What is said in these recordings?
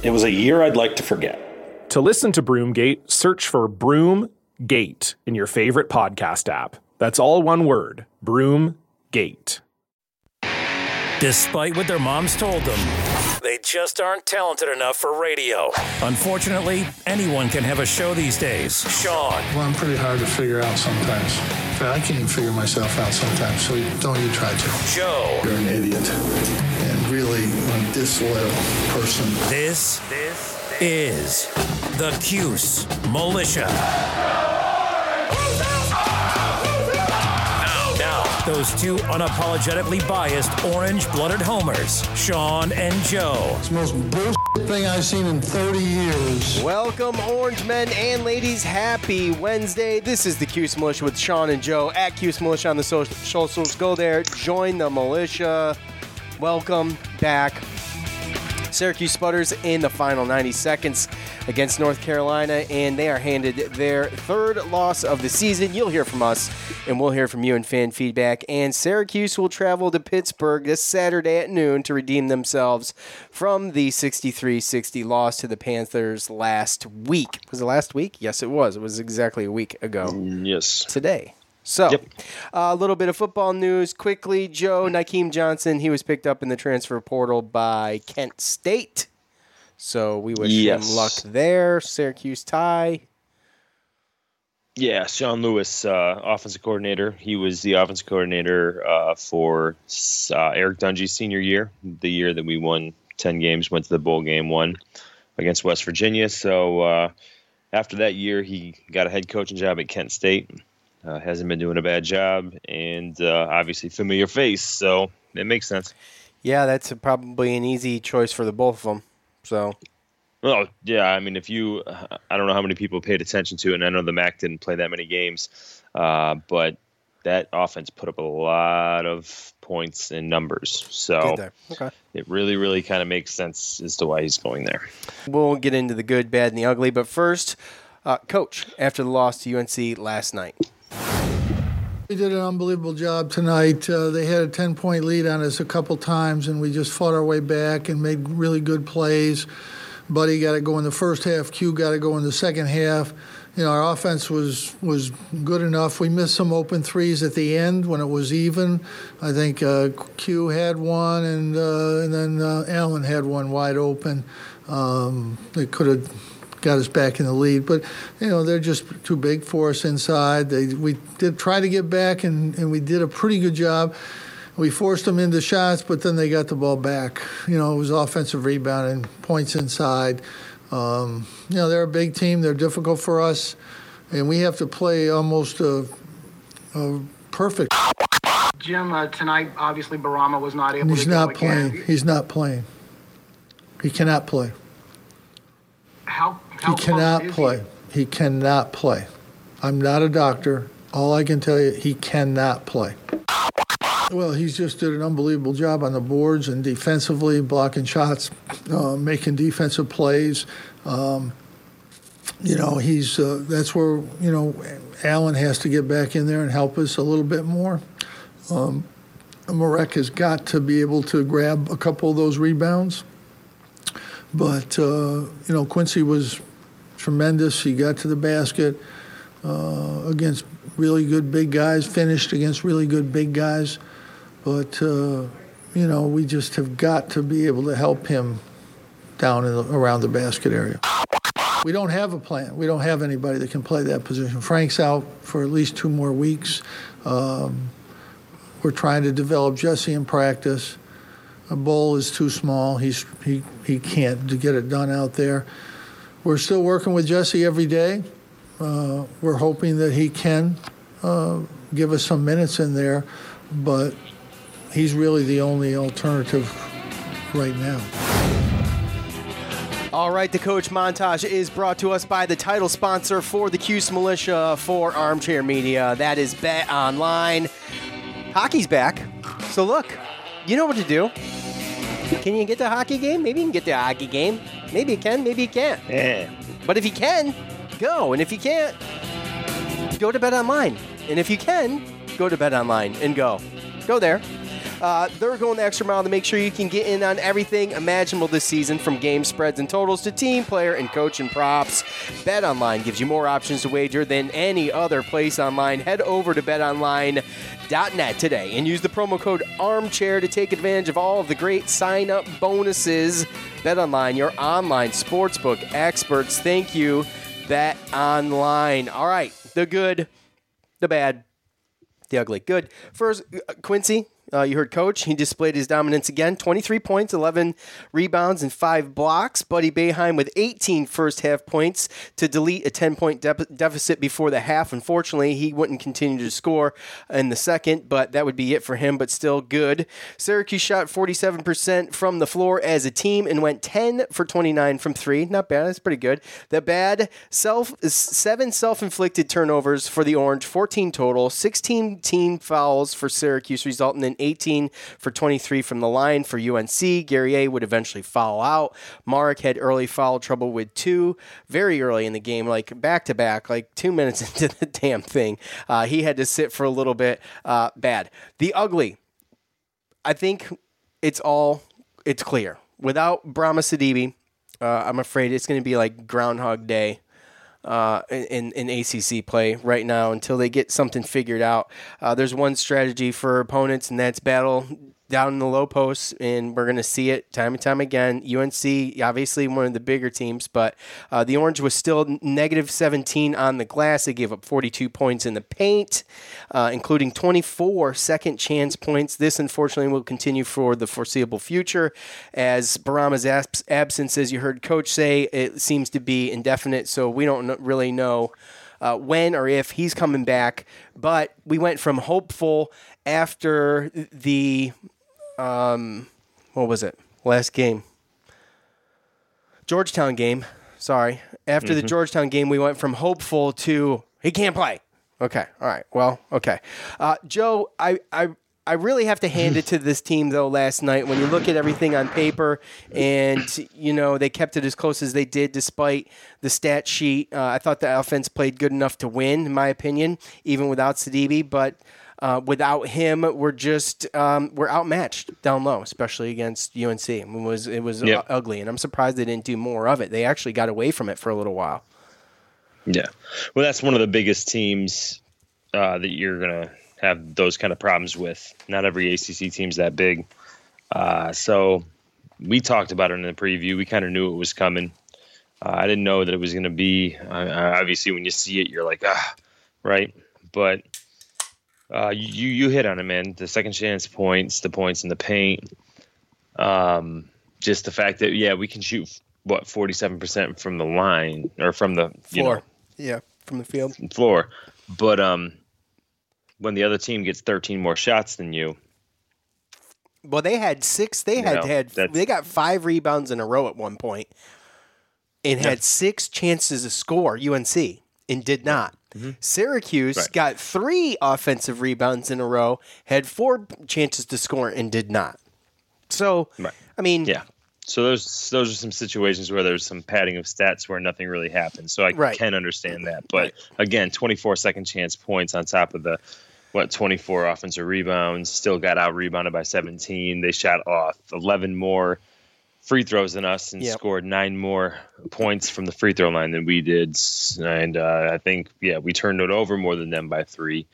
It was a year I'd like to forget. To listen to Broomgate, search for Broomgate in your favorite podcast app. That's all one word Broomgate. Despite what their moms told them, they just aren't talented enough for radio. Unfortunately, anyone can have a show these days. Sean, Well, I'm pretty hard to figure out sometimes. In I can't even figure myself out sometimes, so don't you try to. Joe, You're an idiot and really a disloyal person. this, this is the Cuse Militia. Now, now, those two unapologetically biased orange-blooded homers, Sean and Joe. It's the most bullshit thing I've seen in 30 years. Welcome, orange men and ladies. Happy Wednesday. This is the Cuse Militia with Sean and Joe at Cuse Militia on the social socials. Go there, join the militia. Welcome back. Syracuse Sputters in the final 90 seconds against North Carolina, and they are handed their third loss of the season. You'll hear from us, and we'll hear from you in fan feedback. And Syracuse will travel to Pittsburgh this Saturday at noon to redeem themselves from the 63 60 loss to the Panthers last week. Was it last week? Yes, it was. It was exactly a week ago Yes. today. So, Yep. a little bit of football news quickly. Joe Nykeem Johnson, he was picked up in the transfer portal by Kent State. So we wish Yes. him luck there. Syracuse tie. Yeah, Sean Lewis, uh, offensive coordinator. He was the offensive coordinator uh, for uh, Eric Dungey's senior year, the year that we won 10 games, went to the bowl game, won against West Virginia. So uh, after that year, he got a head coaching job at Kent State. Uh, hasn't been doing a bad job, and uh, obviously familiar face, so it makes sense. Yeah, that's probably an easy choice for the both of them. So, Oh yeah, I mean, if you, I don't know how many people paid attention to it, and I know the MAC didn't play that many games, uh, but that offense put up a lot of points and numbers. So. Okay. it really, really kind of makes sense as to why he's going there. We'll get into the good, bad, and the ugly. But first, uh, coach, after the loss to UNC last night. We did an unbelievable job tonight. Uh, they had a 10 point lead on us a couple times, and we just fought our way back and made really good plays. Buddy got to go in the first half, Q got to go in the second half. You know, our offense was was good enough. We missed some open threes at the end when it was even. I think uh, Q had one, and uh, and then uh, Allen had one wide open. Um, they could have got us back in the lead. But you know they're just too big for us inside. They, we did try to get back, and, and we did a pretty good job. We forced them into shots, but then they got the ball back. You know it was offensive rebound and points inside. Um, you know they're a big team. They're difficult for us, and we have to play almost a, a perfect. Jim, uh, tonight, obviously, Bourama was not able He's to not go again. playing. He's not playing. He cannot play. How, how He cannot close is play. He cannot play. I'm not a doctor. All I can tell you, he cannot play. Well, he's just did an unbelievable job on the boards and defensively, blocking shots, uh, making defensive plays. Um, you know, he's uh, that's where you know Allen has to get back in there and help us a little bit more. Um, Marek has got to be able to grab a couple of those rebounds. But uh, you know, Quincy was tremendous. He got to the basket uh, against really good big guys. Finished against really good big guys. But uh, you know, we just have got to be able to help him down the, around the basket area. We don't have a plan. We don't have anybody that can play that position. Frank's out for at least two more weeks. Um, we're trying to develop Jesse in practice. A bowl is too small. He's he he can't get it done out there. We're still working with Jesse every day. Uh, we're hoping that he can uh, give us some minutes in there, but he's really the only alternative right now. All right, the coach montage is brought to us by the title sponsor for the Cuse Militia for Armchair Media. That is Bet Online. Hockey's back, so look, you know what to do. Can you get the hockey game? Maybe you can get the hockey game. Maybe you can, maybe you can't. Yeah. But if you can, go. And if you can't, go to Bet Online. And if you can, go to Bet Online and go. Go there. Uh, they're going the extra mile to make sure you can get in on everything imaginable this season from game spreads and totals to team, player, and coach and props. Bet Online gives you more options to wager than any other place online. Head over to betonline.net today and use the promo code ARMCHAIR to take advantage of all of the great sign up bonuses. Bet Online, your online sportsbook experts. Thank you, Bet Online. All right, the good, the bad, the ugly. Good. First, uh, Quincy, uh, you heard Coach. He displayed his dominance again 23 points, 11 rebounds, and 5 blocks. Buddy Boeheim with 18 first half points to delete a 10 point de- deficit before the half. Unfortunately, he wouldn't continue to score in the second, but that would be it for him, but still good. Syracuse shot 47% from the floor as a team and went 10 for 29 from three. Not bad. That's pretty good. The bad, self seven self inflicted turnovers for the Orange, 14 total, 16 team fouls for Syracuse, resulting in 18 for 23 from the line for UNC. Guerrier would eventually foul out. Marek had early foul trouble with two very early in the game, like back to back, like two minutes into the damn thing. Uh, he had to sit for a little bit. Uh, bad. The ugly. I think it's all it's clear. Without Bourama Sidibe, uh, I'm afraid it's going to be like Groundhog Day uh, in, in ACC play right now until they get something figured out. Uh, there's one strategy for opponents, and that's battle down in the low post, and we're going to see it time and time again. UNC, obviously one of the bigger teams, but uh, the Orange was still negative 17 on the glass. They gave up 42 points in the paint, uh, including 24 second chance points. This, unfortunately, will continue for the foreseeable future. As Bourama's abs- absence, as you heard Coach say, it seems to be indefinite, so we don't really know. Uh, when or if he's coming back, but we went from hopeful after the um, what was it? Last game. Georgetown game. Sorry. After mm-hmm. the Georgetown game, we went from hopeful to he can't play. Okay. All right. Well, okay. Uh, Joe, I, I, I really have to hand it to this team though. Last night, when you look at everything on paper, and you know they kept it as close as they did, despite the stat sheet. Uh, I thought the offense played good enough to win, in my opinion, even without Sidibe. But uh, without him, we're just um, we're outmatched down low, especially against UNC. It was it was yep. ugly, and I'm surprised they didn't do more of it. They actually got away from it for a little while. Yeah, well, that's one of the biggest teams uh, that you're gonna have those kind of problems with. Not every ACC team's that big. Uh, so we talked about it in the preview. We kind of knew it was coming. Uh, I didn't know that it was going to be. Uh, obviously, when you see it, you're like, ah, right. But uh, you you hit on it, man. The second chance points, the points in the paint. Um, just the fact that yeah, we can shoot what forty seven percent from the line or from the floor. Know, yeah, from the field floor. But um, when the other team gets 13 more shots than you. Well, they had six. They had know, had they got five rebounds in a row at one point, and had six chances to score. UNC and did not. Mm-hmm. Syracuse right. got three offensive rebounds in a row, had four chances to score, and did not. So, right. I mean, yeah. So those those are some situations where there's some padding of stats where nothing really happens. So I right. can understand that. But again, 24 second chance points on top of the what 24 offensive rebounds. Still got out rebounded by 17. They shot off 11 more free throws than us and yep. scored nine more points from the free throw line than we did. And uh, I think yeah, we turned it over more than them by three.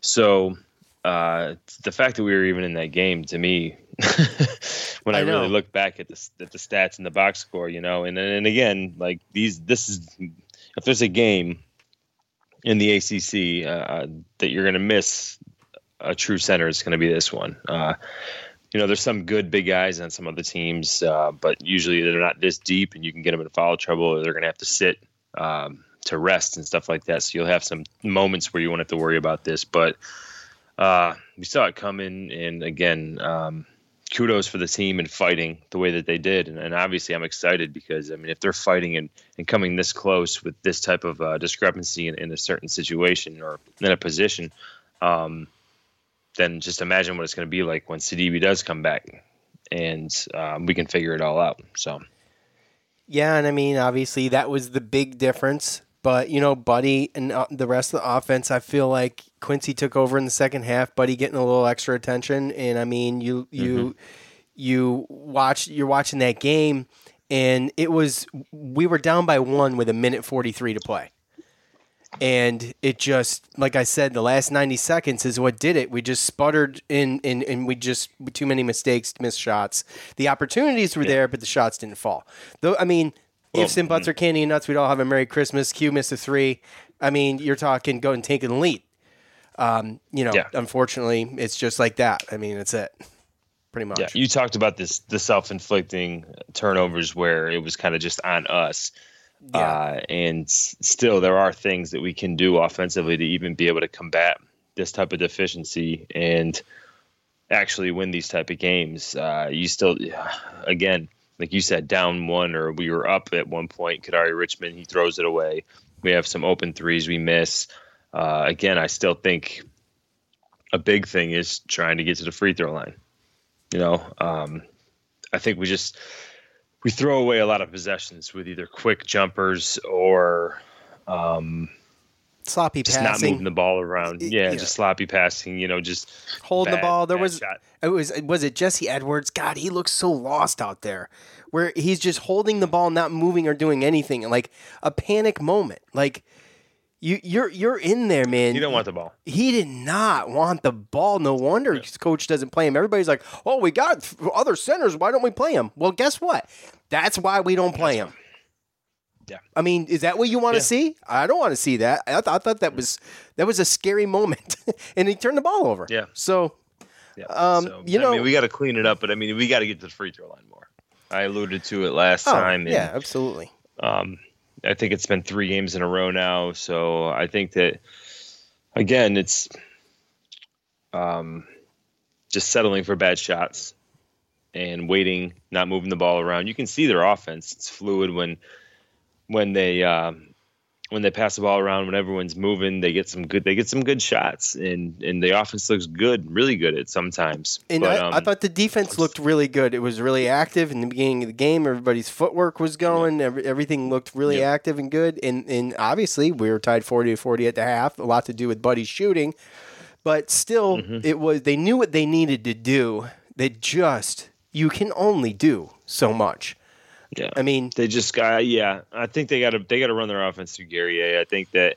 So uh, the fact that we were even in that game to me when I, I really look back at the at the stats and the box score, you know, and and again, like these, this is if there's a game in the ACC uh, that you're going to miss a true center, it's going to be this one. You know, there's some good big guys on some other teams, uh, but usually they're not this deep, and you can get them in foul trouble. Or they're going to have to sit um, to rest and stuff like that. So you'll have some moments where you won't have to worry about this. But uh, we saw it coming, and again, um, kudos for the team and fighting the way that they did. And, and, obviously, I'm excited because I mean, if they're fighting and, and coming this close with this type of uh, discrepancy in, in, a certain situation or in a position, um, then just imagine what it's going to be like when Sidibe does come back, and um, we can figure it all out. So, yeah, and I mean, obviously, that was the big difference. But you know, Buddy and uh, the rest of the offense, I feel like Quincy took over in the second half. Buddy getting a little extra attention, and I mean, you you mm-hmm. you watch you're watching that game, and it was we were down by one with a minute forty three to play and it just like I said, the last ninety seconds is what did it. We just sputtered in, in and we just too many mistakes, missed shots. The opportunities were yeah. there, but the shots didn't fall. Though I mean, well, if and butts mm. are candy and nuts, we'd all have a Merry Christmas. Q missed a three. I mean, you're talking go and take an lead. Um, you know, yeah. unfortunately, it's just like that. I mean, it's it. Pretty much. Yeah, you talked about this the self inflicting turnovers where it was kind of just on us. Yeah. Uh, and still, there are things that we can do offensively to even be able to combat this type of deficiency and actually win these type of games. Uh, you still, again, like you said, down one or we were up at one point. Kadary Richmond, he throws it away. We have some open threes we miss. Uh, again, I still think a big thing is trying to get to the free throw line. You know, um, I think we just we throw away a lot of possessions with either quick jumpers or um, sloppy just passing. not moving the ball around. Yeah, yeah, just sloppy passing. You know, just holding the ball. There was shot. it was was it Jesse Edwards? God, he looks so lost out there, where he's just holding the ball, not moving or doing anything, like a panic moment. Like you, you're you're in there, man. He don't want the ball. He did not want the ball. No wonder his coach doesn't play him. Everybody's like, "Oh, we got other centers. Why don't we play him?" Well, guess what? That's why we don't play him. Yeah. I mean, is that what you want to yeah. see? I don't want to see that. I, th- I thought that was that was a scary moment, and he turned the ball over. Yeah. So, yeah. Um, so, you know, I mean, we got to clean it up, but I mean, we got to get to the free throw line more. I alluded to it last oh, time. And, yeah, absolutely. Um, I think it's been three games in a row now. So I think that again, it's um, just settling for bad shots and waiting, not moving the ball around. You can see their offense; it's fluid when when they um, when they pass the ball around, when everyone's moving, they get some good. They get some good shots, and and the offense looks good, really good at sometimes. And but, I, um, I, thought the defense looked really good. It was really active in the beginning of the game. Everybody's footwork was going. Yeah. Every, everything looked really yeah. active and good. And and obviously we were tied forty to forty at the half. A lot to do with Buddy's shooting, but still, mm-hmm. it was. They knew what they needed to do. They just you can only do so much. Yeah, I mean, they just got yeah. I think they got to they got to run their offense through Guerrier. I think that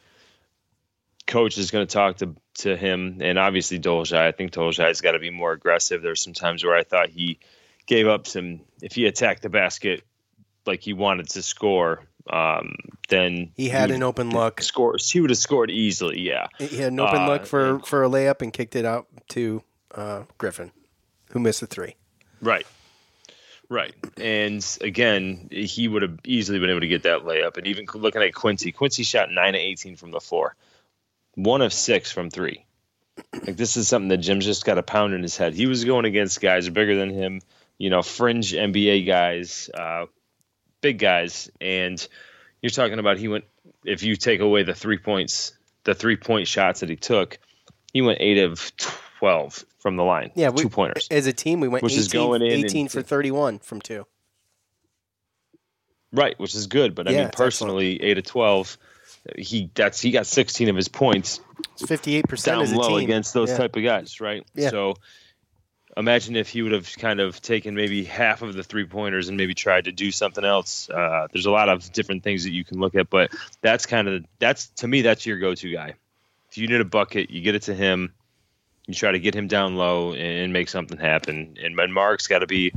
coach is going to talk to to him, and obviously Dolezaj. I think Dolezaj's got to be more aggressive. There's some times where I thought he gave up some. If he attacked the basket like he wanted to score, um, then he had an open look. Scores. He would have scored easily. Yeah, he had an open uh, look for for a layup and kicked it out to uh, Griffin, who missed the three. Right. Right. And again, he would have easily been able to get that layup. And even looking at Quincy, Quincy shot 9 of 18 from the floor, one of six from three. Like, this is something that Jim's just got a pound in his head. He was going against guys bigger than him, you know, fringe NBA guys, uh, big guys. And you're talking about he went, if you take away the three points, the three point shots that he took, he went eight of 12 from the line. Yeah, we, two pointers. As a team, we went which 18, is going in 18 for 31 from two. Right, which is good. But I mean, personally, excellent. eight of 12, he that's he got 16 of his points. It's 58% down low against those yeah. type of guys, right? Yeah. So imagine if he would have kind of taken maybe half of the three pointers and maybe tried to do something else. Uh, there's a lot of different things that you can look at, but that's kind of that's to me that's your go-to guy. If you need a bucket, you get it to him you try to get him down low and make something happen. And, and Mark's got to be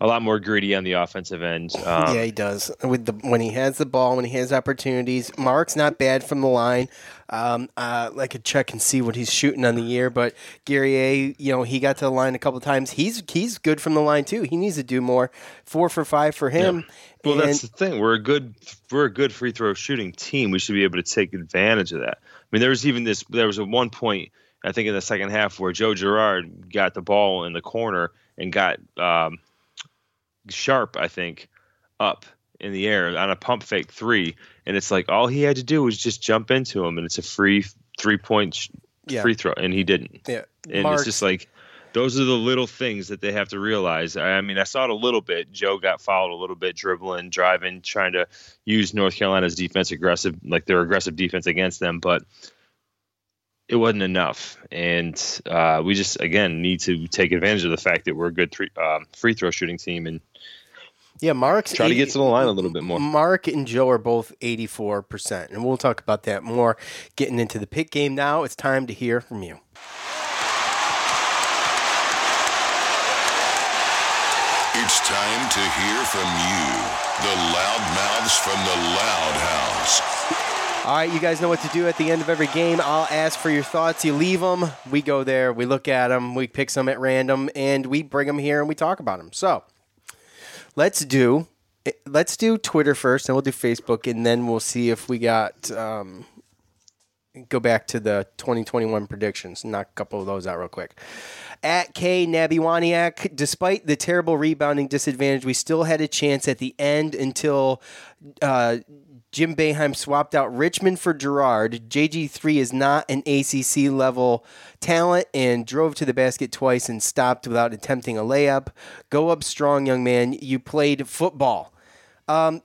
a lot more greedy on the offensive end. Um, yeah, he does. With the when he has the ball, when he has opportunities, Mark's not bad from the line. Um, uh, I could check and see what he's shooting on the year, but Guerrier, you know, he got to the line a couple times. He's he's good from the line too. He needs to do more. Four for five for him. Yeah. Well, and, that's the thing. We're a good we're a good free throw shooting team. We should be able to take advantage of that. I mean, there was even this. There was a one point I think in the second half where Joe Girard got the ball in the corner and got um, Sharpe, I think, up in the air on a pump fake three, and it's like all he had to do was just jump into him, and it's a free three point yeah. free throw, and he didn't. Yeah, and Mark. it's just like those are the little things that they have to realize. I mean, I saw it a little bit. Joe got fouled a little bit, dribbling, driving, trying to use North Carolina's defense aggressive, like their aggressive defense against them, but it wasn't enough. And uh, we just again need to take advantage of the fact that we're a good three, um, free throw shooting team and yeah, Mark. Try to get to the line a little bit more. Mark and Joe are both 84%, and we'll talk about that more getting into the pick game now. It's time to hear from you. It's time to hear from you, the loud mouths from the Loud House. All right, you guys know what to do at the end of every game. I'll ask for your thoughts. You leave them. We go there. We look at them. We pick some at random, and we bring them here and we talk about them. So let's do let's do Twitter first, and we'll do Facebook, and then we'll see if we got um, go back to the 2021 predictions. Knock a couple of those out real quick. At K Nabiwaniak, despite the terrible rebounding disadvantage, we still had a chance at the end until uh, Jim Boeheim swapped out Richmond for Girard. JG3 is not an ACC level talent and drove to the basket twice and stopped without attempting a layup. Go up strong, young man. You played football. Um,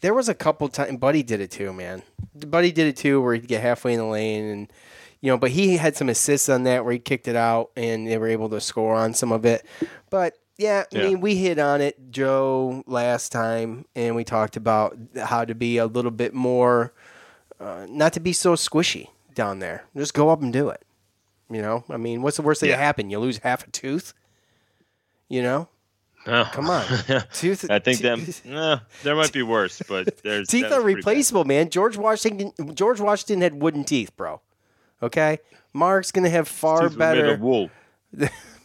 there was a couple times, Buddy did it too, man. Buddy did it too, where he'd get halfway in the lane and you know, but he had some assists on that where he kicked it out and they were able to score on some of it. But yeah, I yeah. mean, we hit on it, Joe, last time, and we talked about how to be a little bit more, uh, not to be so squishy down there. Just go up and do it. You know, I mean, what's the worst thing yeah. happen? You lose half a tooth. You know, Oh. Come on, tooth. I think them. No, there might be worse, but there's teeth are replaceable, man. George Washington. George Washington had wooden teeth, bro. Okay, Mark's gonna have far better. Made of wool.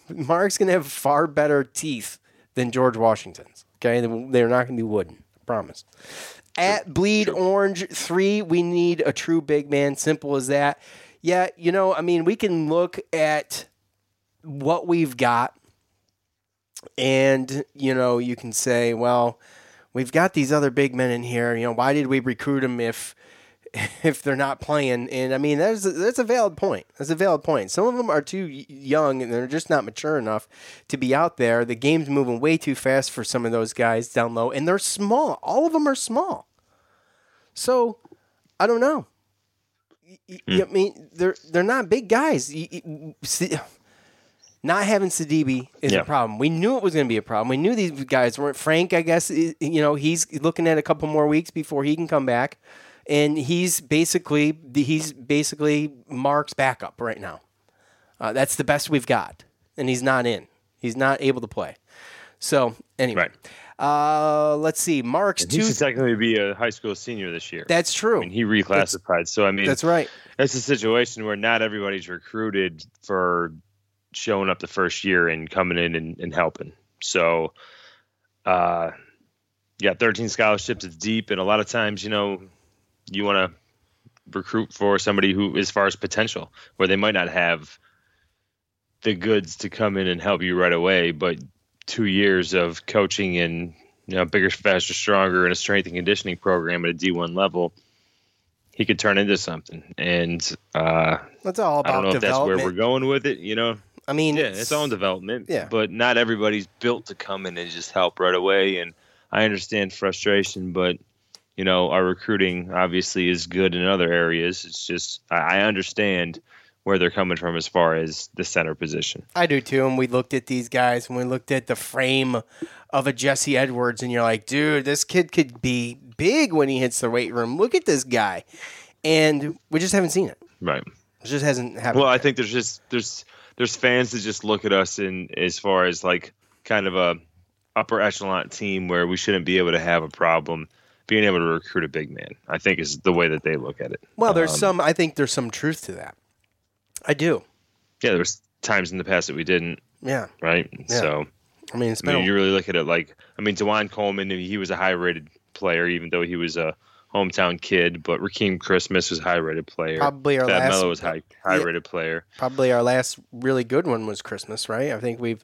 Mark's going to have far better teeth than George Washington's. Okay, they're not going to be wooden. I promise. At Bleed Orange 3, we need a true big man. Simple as that. Yeah, you know, I mean, we can look at what we've got, and, you know, you can say, well, we've got these other big men in here. You know, why did we recruit them if if they're not playing. And I mean, that's that's a valid point. That's a valid point. Some of them are too young and they're just not mature enough to be out there. The game's moving way too fast for some of those guys down low, and they're small. All of them are small. So I don't know. Mm. I mean, they're they're not big guys. Not having Sidibe is yeah. a problem. We knew it was going to be a problem. We knew these guys weren't. Frank, I guess, you know, he's looking at a couple more weeks before he can come back and he's basically he's basically Mark's backup right now. Uh, that's the best we've got, and he's not in. He's not able to play. So anyway, right. uh, let's see. Mark's and he two. should technically be a high school senior this year. That's true. I mean, he reclassified. That's, so I mean, that's right. It's a situation where not everybody's recruited for showing up the first year and coming in and, and helping. So, uh, yeah, 13 scholarships. It's deep, and a lot of times, you know, you want to recruit for somebody who, as far as potential, where they might not have the goods to come in and help you right away, but two years of coaching and you know bigger, faster, stronger, and a strength and conditioning program at a D1 level, he could turn into something. And uh, that's all about. I don't know if that's where we're going with it. You know. I mean, yeah, it's, it's all development. Yeah. But not everybody's built to come in and just help right away. And I understand frustration, but you know, our recruiting obviously is good in other areas. It's just I, understand where they're coming from as far as the center position. I do too. And we looked at these guys and we looked at the frame of a Jesse Edwards, and you're like, dude, this kid could be big when he hits the weight room. Look at this guy. And we just haven't seen it. Right. It just hasn't happened. Well, I think there's just there's there's fans that just look at us in as far as like kind of a upper echelon team where we shouldn't be able to have a problem being able to recruit a big man. I think is the way that they look at it. Well, there's Um, some. I think there's some truth to that. I do. Yeah, there was times in the past that we didn't. Yeah. Right. Yeah. So I mean, it's I mean, you really look at it like I mean, Dajuan Coleman, he was a high rated player, even though he was a hometown kid. But Rakeem Christmas was a high rated player. Probably our Thad last- Mello was high high rated player. probably our last really good one was Christmas, right? I think we've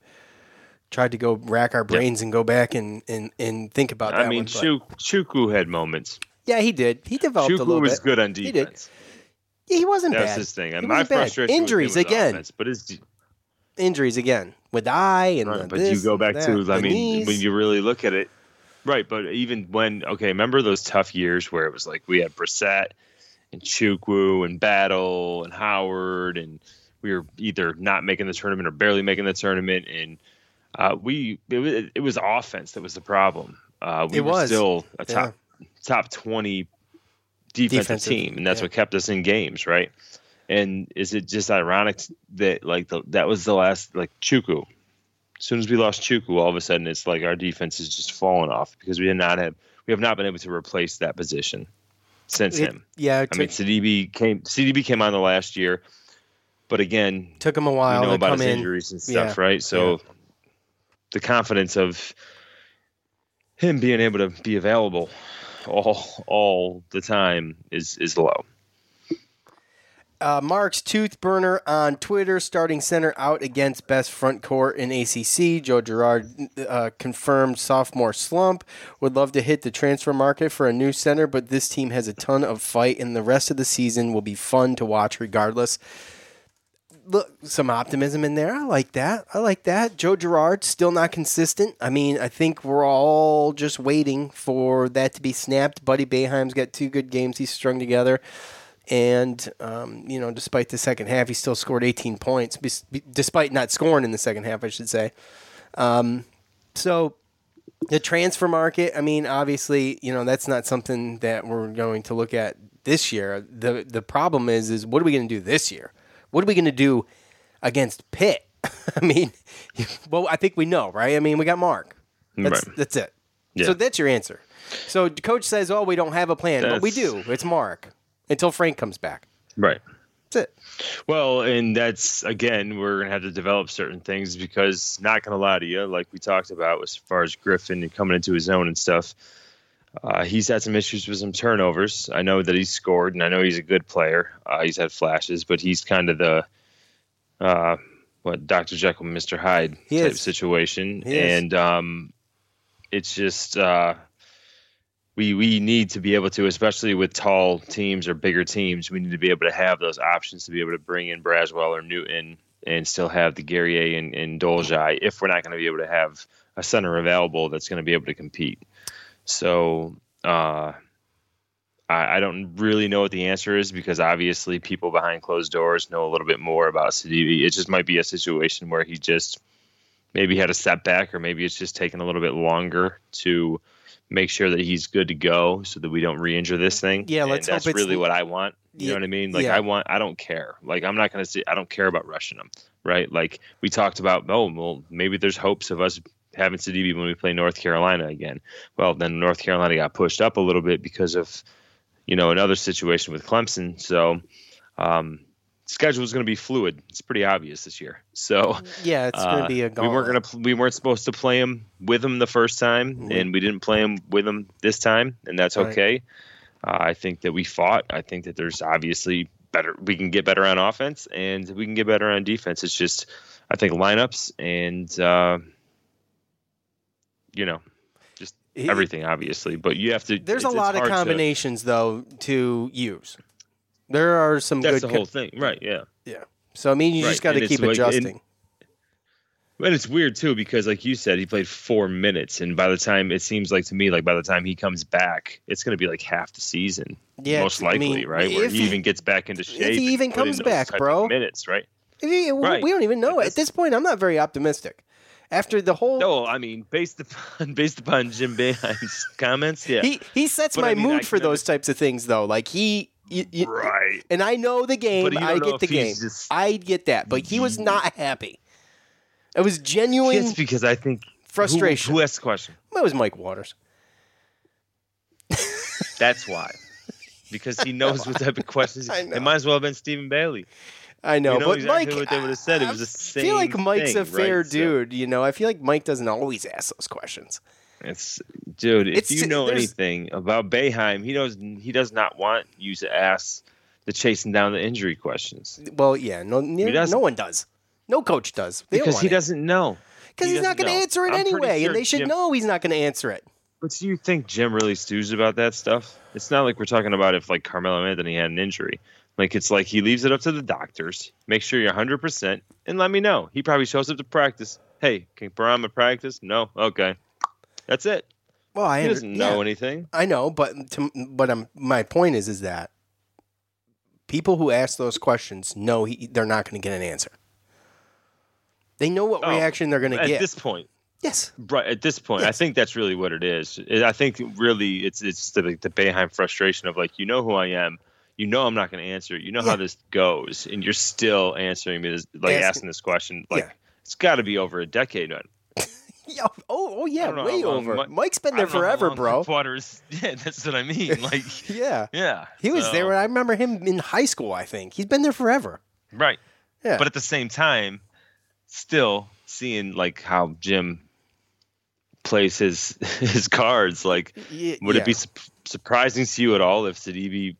tried to go rack our brains and go back and, and, and think about that I mean, one. but- Chukwu had moments. yeah, he did. He developed a Chukwu little was bit. good on defense. He did. Yeah, he wasn't That was bad. his thing. And my frustration Injuries again. offense, but his Injuries again with eye and Right, but you go back to I mean knees. when you really look at it right but even when okay remember those tough years where it was like we had Brissett and Chukwu and Battle and Howard and we were either not making the tournament or barely making the tournament and uh, we it was, it was offense that was the problem uh, we It were was. still a top top 20 defensive, Defensive, team and that's yeah. what kept us in games right and is it just ironic that like the, that was the last like Chukwu as soon as we lost Chukwu, all of a sudden it's like our defense is just falling off because we did not have we have not been able to replace that position since It- him. yeah, I mean Sidibe came Sidibe came on the last year, but again, Took him a while we know about his in. injuries and stuff, Yeah, right? So the confidence of him being able to be available all all the time is is low. Uh, Mark's tooth burner on Twitter, starting center out against best front court in ACC. Joe Girard uh, confirmed sophomore slump. Would love to hit the transfer market for a new center, but this team has a ton of fight, and the rest of the season will be fun to watch regardless. Look, some optimism in there. I like that. I like that. Joe Girard still not consistent. I mean, I think we're all just waiting for that to be snapped. Buddy Boeheim's got two good games he's strung together. And, um, you know, despite the second half, he still scored 18 points, despite not scoring in the second half, I should say. Um, so the transfer market, I mean, obviously, you know, that's not something that we're going to look at this year. The the problem is is what are we going to do this year? What are we going to do against Pitt? I mean, well, I think we know, right? I mean, we got Mark. That's Right. that's it. Yeah. So that's your answer. So the coach says, "Oh, we don't have a plan," but we do. It's Mark until Frank comes back. Right. That's it. Well, and that's again, we're gonna have to develop certain things because not gonna lie to you, like we talked about as far as Griffin and coming into his own and stuff. Uh, he's had some issues with some turnovers. I know that he's scored, and I know he's a good player. Uh, he's had flashes, but he's kind of the uh, what Dr. Jekyll, and Mr. Hyde He type is. situation, He and um, it's just uh, we we need to be able to, especially with tall teams or bigger teams, we need to be able to have those options to be able to bring in Braswell or Newton and still have the Guerrier and, and Dolezaj if we're not going to be able to have a center available that's going to be able to compete. So uh, I, I don't really know what the answer is because obviously people behind closed doors know a little bit more about Sidibe. It just might be a situation where he just maybe had a setback or maybe it's just taking a little bit longer to make sure that he's good to go so that we don't re-injure this thing. Yeah, let's that's hope it's- really what I want. You Yeah, know what I mean? Like yeah. I want I don't care. Like I'm not gonna say I don't care about rushing him. Right? Like we talked about, oh well maybe there's hopes of us having Sidibe when we play North Carolina again. Well then North Carolina got pushed up a little bit because of you know another situation with Clemson. So um schedule is going to be fluid. It's pretty obvious this year. So Yeah, it's going to uh, be a we weren't going to we weren't supposed to play him with him the first time, and we didn't play him with him this time, and that's Right. okay. Uh, I think that we fought. I think that there's obviously better. We can get better on offense, and we can get better on defense. It's just I think lineups and uh, you know just He- everything obviously. But you have to. There's a lot of hard to- combinations though to use. There are some That's good the whole thing, right? Yeah. Yeah. So I mean, you just got to keep like- adjusting. And it's weird too because, like you said, he played four minutes, and by the time it seems like to me, like by the time he comes back, it's going to be like half the season, Yeah, most I likely, mean, right? Where he, he- even gets back into shape. if he even comes back, bro. minutes, right? We- Right. We don't even know at this point. I'm not very optimistic. After the whole, No, I mean, based upon based upon Jim Boeheim's comments, yeah, he he sets But my I mean, I mood for can those types of things though. Like he, you, you- right. and I know the game. I get the game. just- I get that, but he was not happy. It was genuine It's because I think Frustration. Who, who asked the question? It was Mike Waters. That's why. Because he knows what type of questions. I know. It might as well have been Stephen Bailey. I know, You know but exactly Mike, what they would have said. It was the I feel like Mike's a fair right? So dude. You know, I feel like Mike doesn't always ask those questions. it's dude. If It's- you know anything about Boeheim, he knows he does not want you to ask the chasing down the injury questions Well, yeah, no, no, one does. No coach does. They because he it. doesn't know. Because He he's not going to answer it I'm anyway, sure and they should Jim- know he's not going to answer it. But do you think Jim really stews about that stuff? It's not like we're talking about if like Carmelo Anthony had an injury. Like it's like he leaves it up to the doctors. Make sure you're 100 percent and let me know. He probably shows up to practice. Hey, can Bourama practice? No. Okay, that's it. Well, I he doesn't know yeah, anything. I know, but to, but um, my point is, is that people who ask those questions know he, they're not going to get an answer. They know what Oh, reaction they're going to get At this point, yes, right at this point, I think that's really what it is. I think really it's it's the the Boeheim frustration of like you know who I am. You know I'm not going to answer. You know Yeah. how this goes, and you're still answering me this, like Asking- asking this question. Like Yeah. it's got to be over a decade now. Yeah, oh, oh yeah, I don't know way over. Mi- Mike's been there don't know how forever, bro. Waters. Yeah, that's what I mean. Like, Yeah, yeah, he was there when I remember him in high school. I think he's been there forever. right. Yeah, But at the same time, still seeing like how Jim plays his his cards. Like, Ye- would it be su- surprising to you at all if Sidibe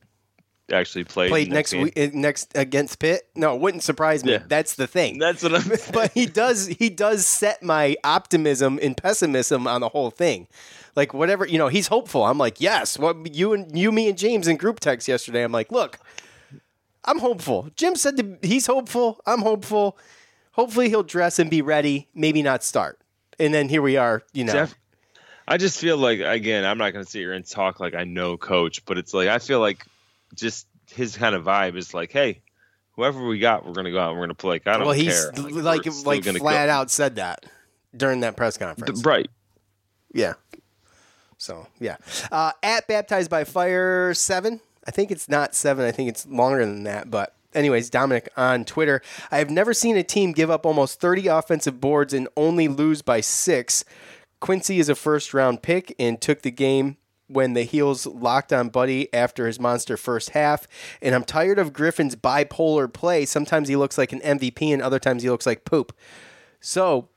actually played played next week uh, next against Pitt? No, it wouldn't surprise me. Yeah. That's the thing. That's what I'm. but he does he does set my optimism and pessimism on the whole thing. Like whatever you know, he's hopeful. I'm like, yes. What you and you, me, and James in group text yesterday. I'm like, look, I'm hopeful. Jim said to, he's hopeful. I'm hopeful. Hopefully he'll dress and be ready. Maybe not start. And then here we are. You know, Jeff, I just feel like again, I'm not going to sit here and talk like I know coach, but it's like I feel like just his kind of vibe is like, hey, whoever we got, we're going to go out and we're going to play. Like, I don't well, he's care. like we're still like gonna flat go. out said that during that press conference. right. Yeah. So yeah, uh, at baptized by fire seven. I think it's not seven. I think it's longer than that. But anyways, Dominic on Twitter. I have never seen a team give up almost thirty offensive boards and only lose by six. Quincy is a first round pick and took the game when the heels locked on Buddy after his monster first half. And I'm tired of Griffin's bipolar play. Sometimes he looks like an MVP and other times he looks like poop. So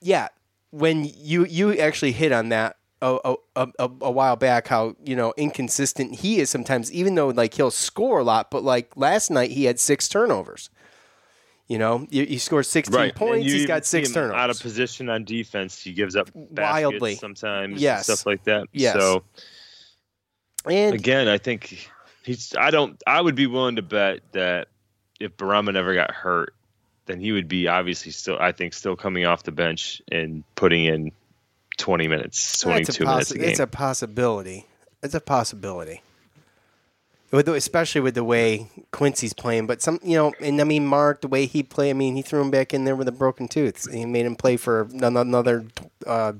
yeah, when you you actually hit on that a, a, a, a while back, how you know inconsistent he is sometimes, even though like he'll score a lot, but like last night he had six turnovers. You know, he, he scores sixteen Right. Points. he's got six turnovers. Out of position on defense, he gives up Wildly. sometimes. Yes. and stuff like that. Yes. So and again, I think he's. I don't. I would be willing to bet that if Bourama never got hurt, then he would be obviously still. I think still coming off the bench and putting in twenty minutes, twenty That's a two minutes a game. It's a possibility. It's a possibility. With the, especially with the way Quincy's playing, but some you know, and I mean Mark, the way he played. I mean, he threw him back in there with a broken tooth. He made him play for another uh,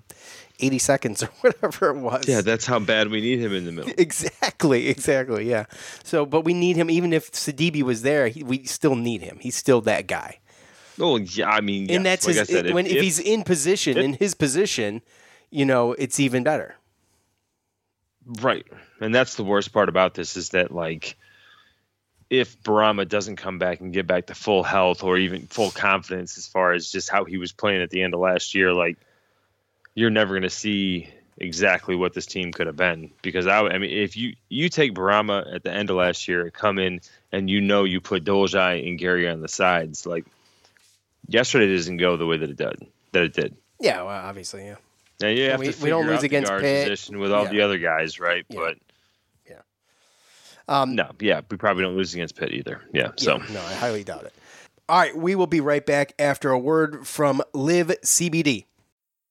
eighty seconds or whatever it was. yeah, that's how bad we need him in the middle. Exactly, exactly, yeah. So, but we need him. Even if Sidibe was there, he, we still need him. He's still that guy, Oh yeah, I mean, and yes, that's like his. Said, when if, he's in position, in his position, you know, it's even better. Right. And that's the worst part about this is that like if Bourama doesn't come back and get back to full health or even full confidence as far as just how he was playing at the end of last year, like you're never going to see exactly what this team could have been because I, I mean if you you take Bourama at the end of last year come in and you know you put Dolezaj and Gary on the sides like yesterday doesn't go the way that it did that it did Yeah, well, obviously, yeah. now you have We- to we don't lose against guard Pitt. position with all Yeah. the other guys right but yeah Um, no, yeah, we probably don't lose against Pitt either. Yeah, so no, I highly doubt it. All right, we will be right back after a word from Live CBD.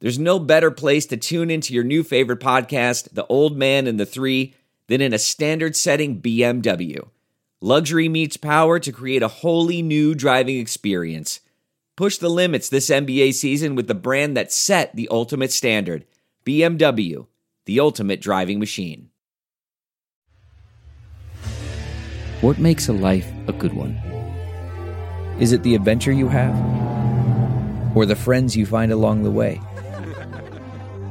there's no better place to tune into your new favorite podcast, The Old Man and the Three, than in a standard setting BMW. Luxury meets power to create a wholly new driving experience. Push the limits this NBA season with the brand that set the ultimate standard BMW, the ultimate driving machine. What makes a life a good one? Is it the adventure you have? Or the friends you find along the way?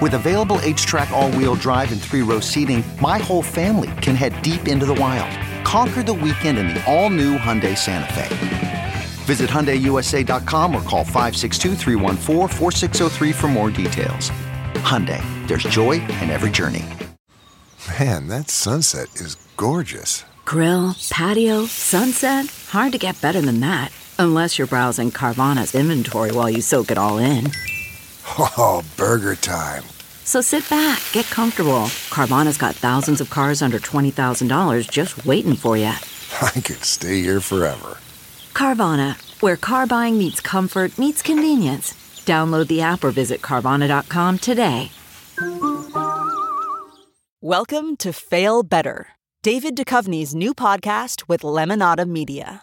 With available HTRAC, all wheel drive, and three row seating, my whole family can head deep into the wild. Conquer the weekend in the all new Hyundai Santa Fe. Visit HyundaiUSA.com or call 562 for more details. Hyundai, there's joy in every journey. Man, that sunset is gorgeous. Grill, patio, sunset. Hard to get better than that. Unless you're browsing Carvana's inventory while you soak it all in. Oh, burger time. So sit back, get comfortable. Carvana's got thousands of cars under $20,000 just waiting for you. I could stay here forever. Carvana, where car buying meets comfort, meets convenience. Download the app or visit Carvana.com today. Welcome to Fail Better, David Duchovny's new podcast with Lemonada Media.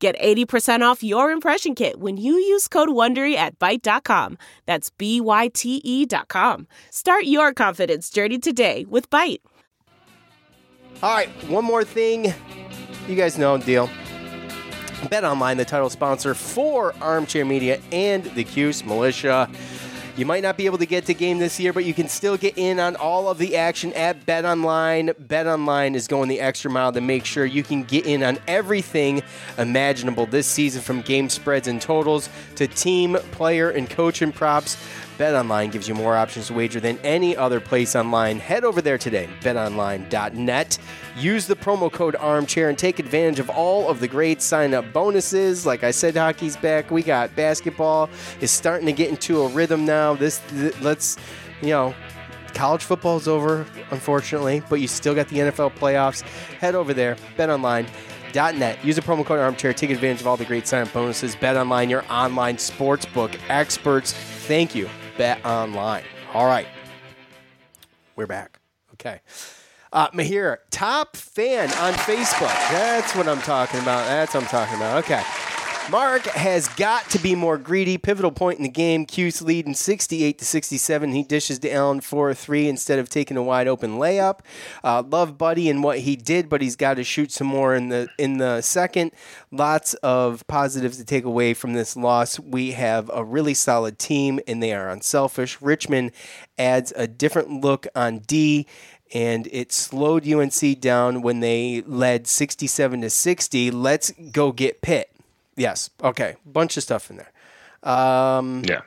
Get 80% off your impression kit when you use code WONDERY at Byte.com. That's B-Y-T-E dot com. Start your confidence journey today with Byte. All right, one more thing. You guys know deal. Bet Online, the title sponsor for Armchair Media and the Cuse Militia. You might not be able to get to game this year, but you can still get in on all of the action at Bet Online. Bet Online is going the extra mile to make sure you can get in on everything imaginable this season from game spreads and totals to team, player, and coach and props. BetOnline gives you more options to wager than any other place online. Head over there today, betonline.net. Use the promo code armchair and take advantage of all of the great sign up bonuses. Like I said, hockey's back. We got basketball is starting to get into a rhythm now. This th- let's, you know, college football's over, unfortunately, but you still got the NFL playoffs. Head over there, betonline.net. Use the promo code armchair. Take advantage of all the great sign up bonuses. Bet online, your online sportsbook experts. Thank you, Bet Online. All right. We're back. Okay. Uh, Mahir, top fan on Facebook. That's what I'm talking about. That's what I'm talking about. Okay. Mark has got to be more greedy. Pivotal point in the game. Cuse leading 68 to 67. He dishes to Alan for a three instead of taking a wide open layup. Uh, love Buddy and what he did, but he's got to shoot some more in the in the second. Lots of positives to take away from this loss. We have a really solid team, and they are unselfish. Richmond adds a different look on D and it slowed UNC down when they led 67 to 60. Let's go get Pitt. Yes. Okay. Bunch of stuff in there. Um, yeah.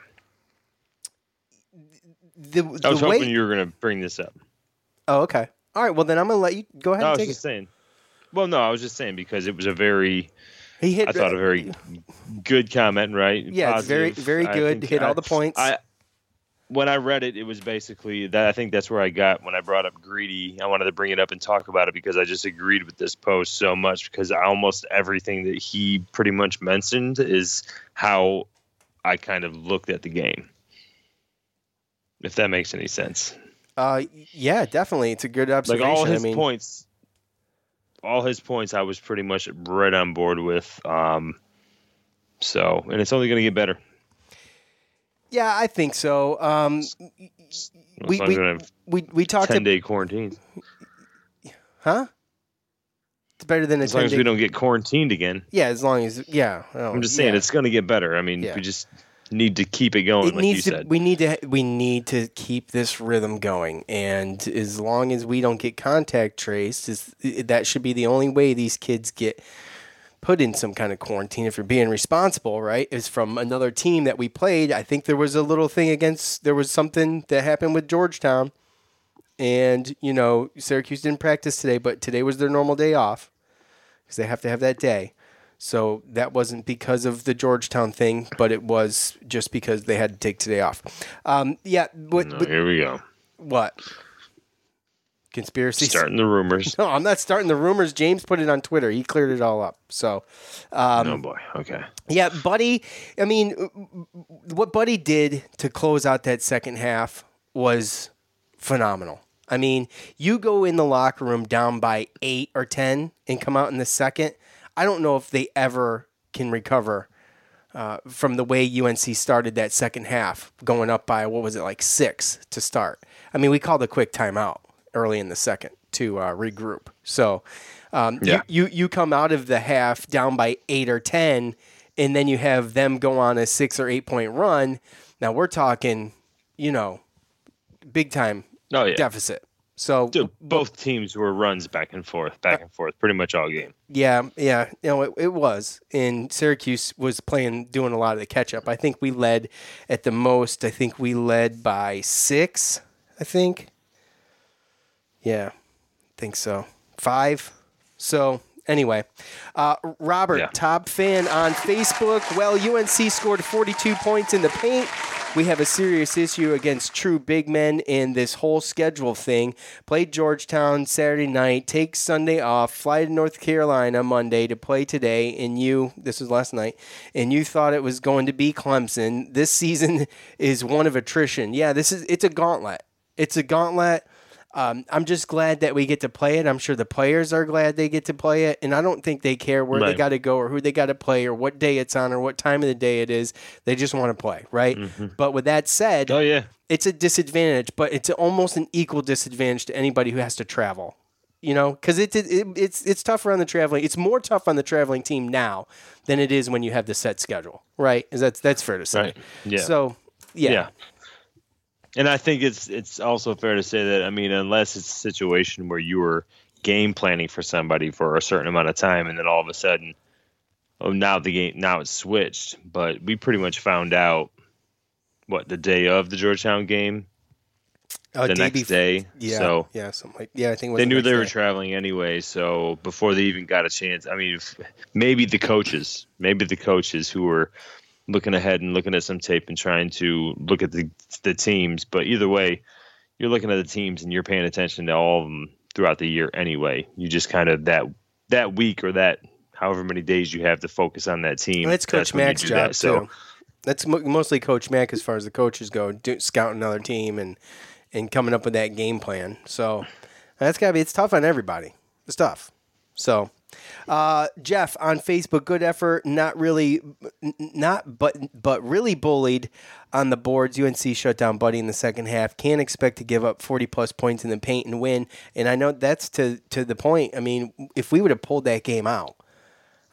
The, I was way- hoping you were going to bring this up. Oh, okay. All right. Well, then I'm going to let you go ahead No, I and was take just it. saying. Well, no, I was just saying because it was a very. He hit- I thought a very good comment, right? Yeah, it's very- very good, think hit all the points. I when I read it, it was basically that. I think that's where I got when I brought up greedy. I wanted to bring it up and talk about it because I just agreed with this post so much because almost everything that he pretty much mentioned is how I kind of looked at the game. If that makes any sense. Uh, yeah, definitely. It's a good observation. like all his I mean, points all his points i was pretty much right on board with um so and it's only going to get better yeah, I think so. Um, we, we, we, we talked 10 ab- day quarantine huh? It's better than a as long 10 as day- we don't get quarantined again Yeah, as long as yeah. oh, i'm just saying yeah. it's going to get better i mean Yeah. we just need to keep it going, it like needs you to. said. We need to. We need to keep this rhythm going, and as long as we don't get contact traced, is that should be the only way these kids get put in some kind of quarantine if you're being responsible, right? Is from another team that we played. I think there was a little thing against. There was something that happened with Georgetown, and you know Syracuse didn't practice today, but today was their normal day off because they have to have that day. So that wasn't because of the Georgetown thing, but it was just because they had to take today off. Um, yeah. What, No, here we go. what? Conspiracy. Starting the rumors. No, I'm not starting the rumors. James put it on Twitter. He cleared it all up. So, um, oh boy. Okay. yeah, Buddy. I mean, what Buddy did to close out that second half was phenomenal. I mean, you go in the locker room down by eight or 10 and come out in the second. I don't know if they ever can recover uh, from the way UNC started that second half, going up by, what was it, like six to start. I mean, we called a quick timeout early in the second to uh, regroup. So um, Yeah. you, you, you come out of the half down by eight or 10, and then you have them go on a six or eight point run. Now we're talking, you know, big time Oh yeah. deficit. So Dude, both teams were runs back and forth, back and forth, pretty much all game. yeah, yeah, you know, it, it was. And Syracuse was playing, doing a lot of the catch up. I think we led at the most. I think we led by six. I think. Yeah, I think so. Five. So anyway, uh, Robert, top fan on Facebook. Well, UNC scored 42 points in the paint. We have a serious issue against true big men in this whole schedule thing. Played Georgetown Saturday night, take Sunday off, fly to North Carolina Monday to play today, and you, this was last night, and you thought it was going to be Clemson. This season is one of attrition. Yeah, this is it's a gauntlet. It's a gauntlet. Um, I'm just glad that we get to play it. I'm sure the players are glad they get to play it, and I don't think they care where they got to go or who they got to play or what day it's on or what time of the day it is. They just want to play, right? But with that said, oh yeah, it's a disadvantage, but it's almost an equal disadvantage to anybody who has to travel. You know, because it, it, it it's it's tougher on the traveling. It's more tough on the traveling team now than it is when you have the set schedule, right? Is that's that's fair to say. Right. Yeah. So yeah. And I think it's it's also fair to say that I mean, unless it's a situation where you were game planning for somebody for a certain amount of time, and then all of a sudden, oh, now the game now it's switched. But we pretty much found out what the day of the Georgetown game, Uh, the day next day. Yeah, so yeah, something like yeah. I think they the knew they were day. traveling anyway. So before they even got a chance, I mean, if, maybe the coaches, maybe the coaches who were looking ahead and looking at some tape and trying to look at the the teams. But either way, you're looking at the teams and you're paying attention to all of them throughout the year anyway. You just kind of that that week or that however many days you have to focus on that team. That's Coach you job that. So too. That's mo- mostly Coach Mack as far as the coaches go, do, scouting another team and and coming up with that game plan. So that's gotta be. It's tough on everybody. It's tough. So. Uh, Jeff on Facebook, good effort. Not really, not but but really bullied on the boards. UNC shut down Buddy in the second half. Can't expect to give up forty plus points in the paint and win. And I know that's to to the point. I mean, if we would have pulled that game out,